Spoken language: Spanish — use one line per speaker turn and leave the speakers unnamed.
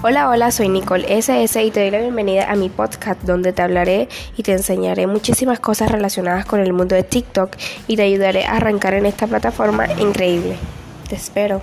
Hola, hola, soy Nicole SS y te doy la bienvenida a mi podcast donde te hablaré y te enseñaré muchísimas cosas relacionadas con el mundo de TikTok y te ayudaré a arrancar en esta plataforma increíble. Te espero.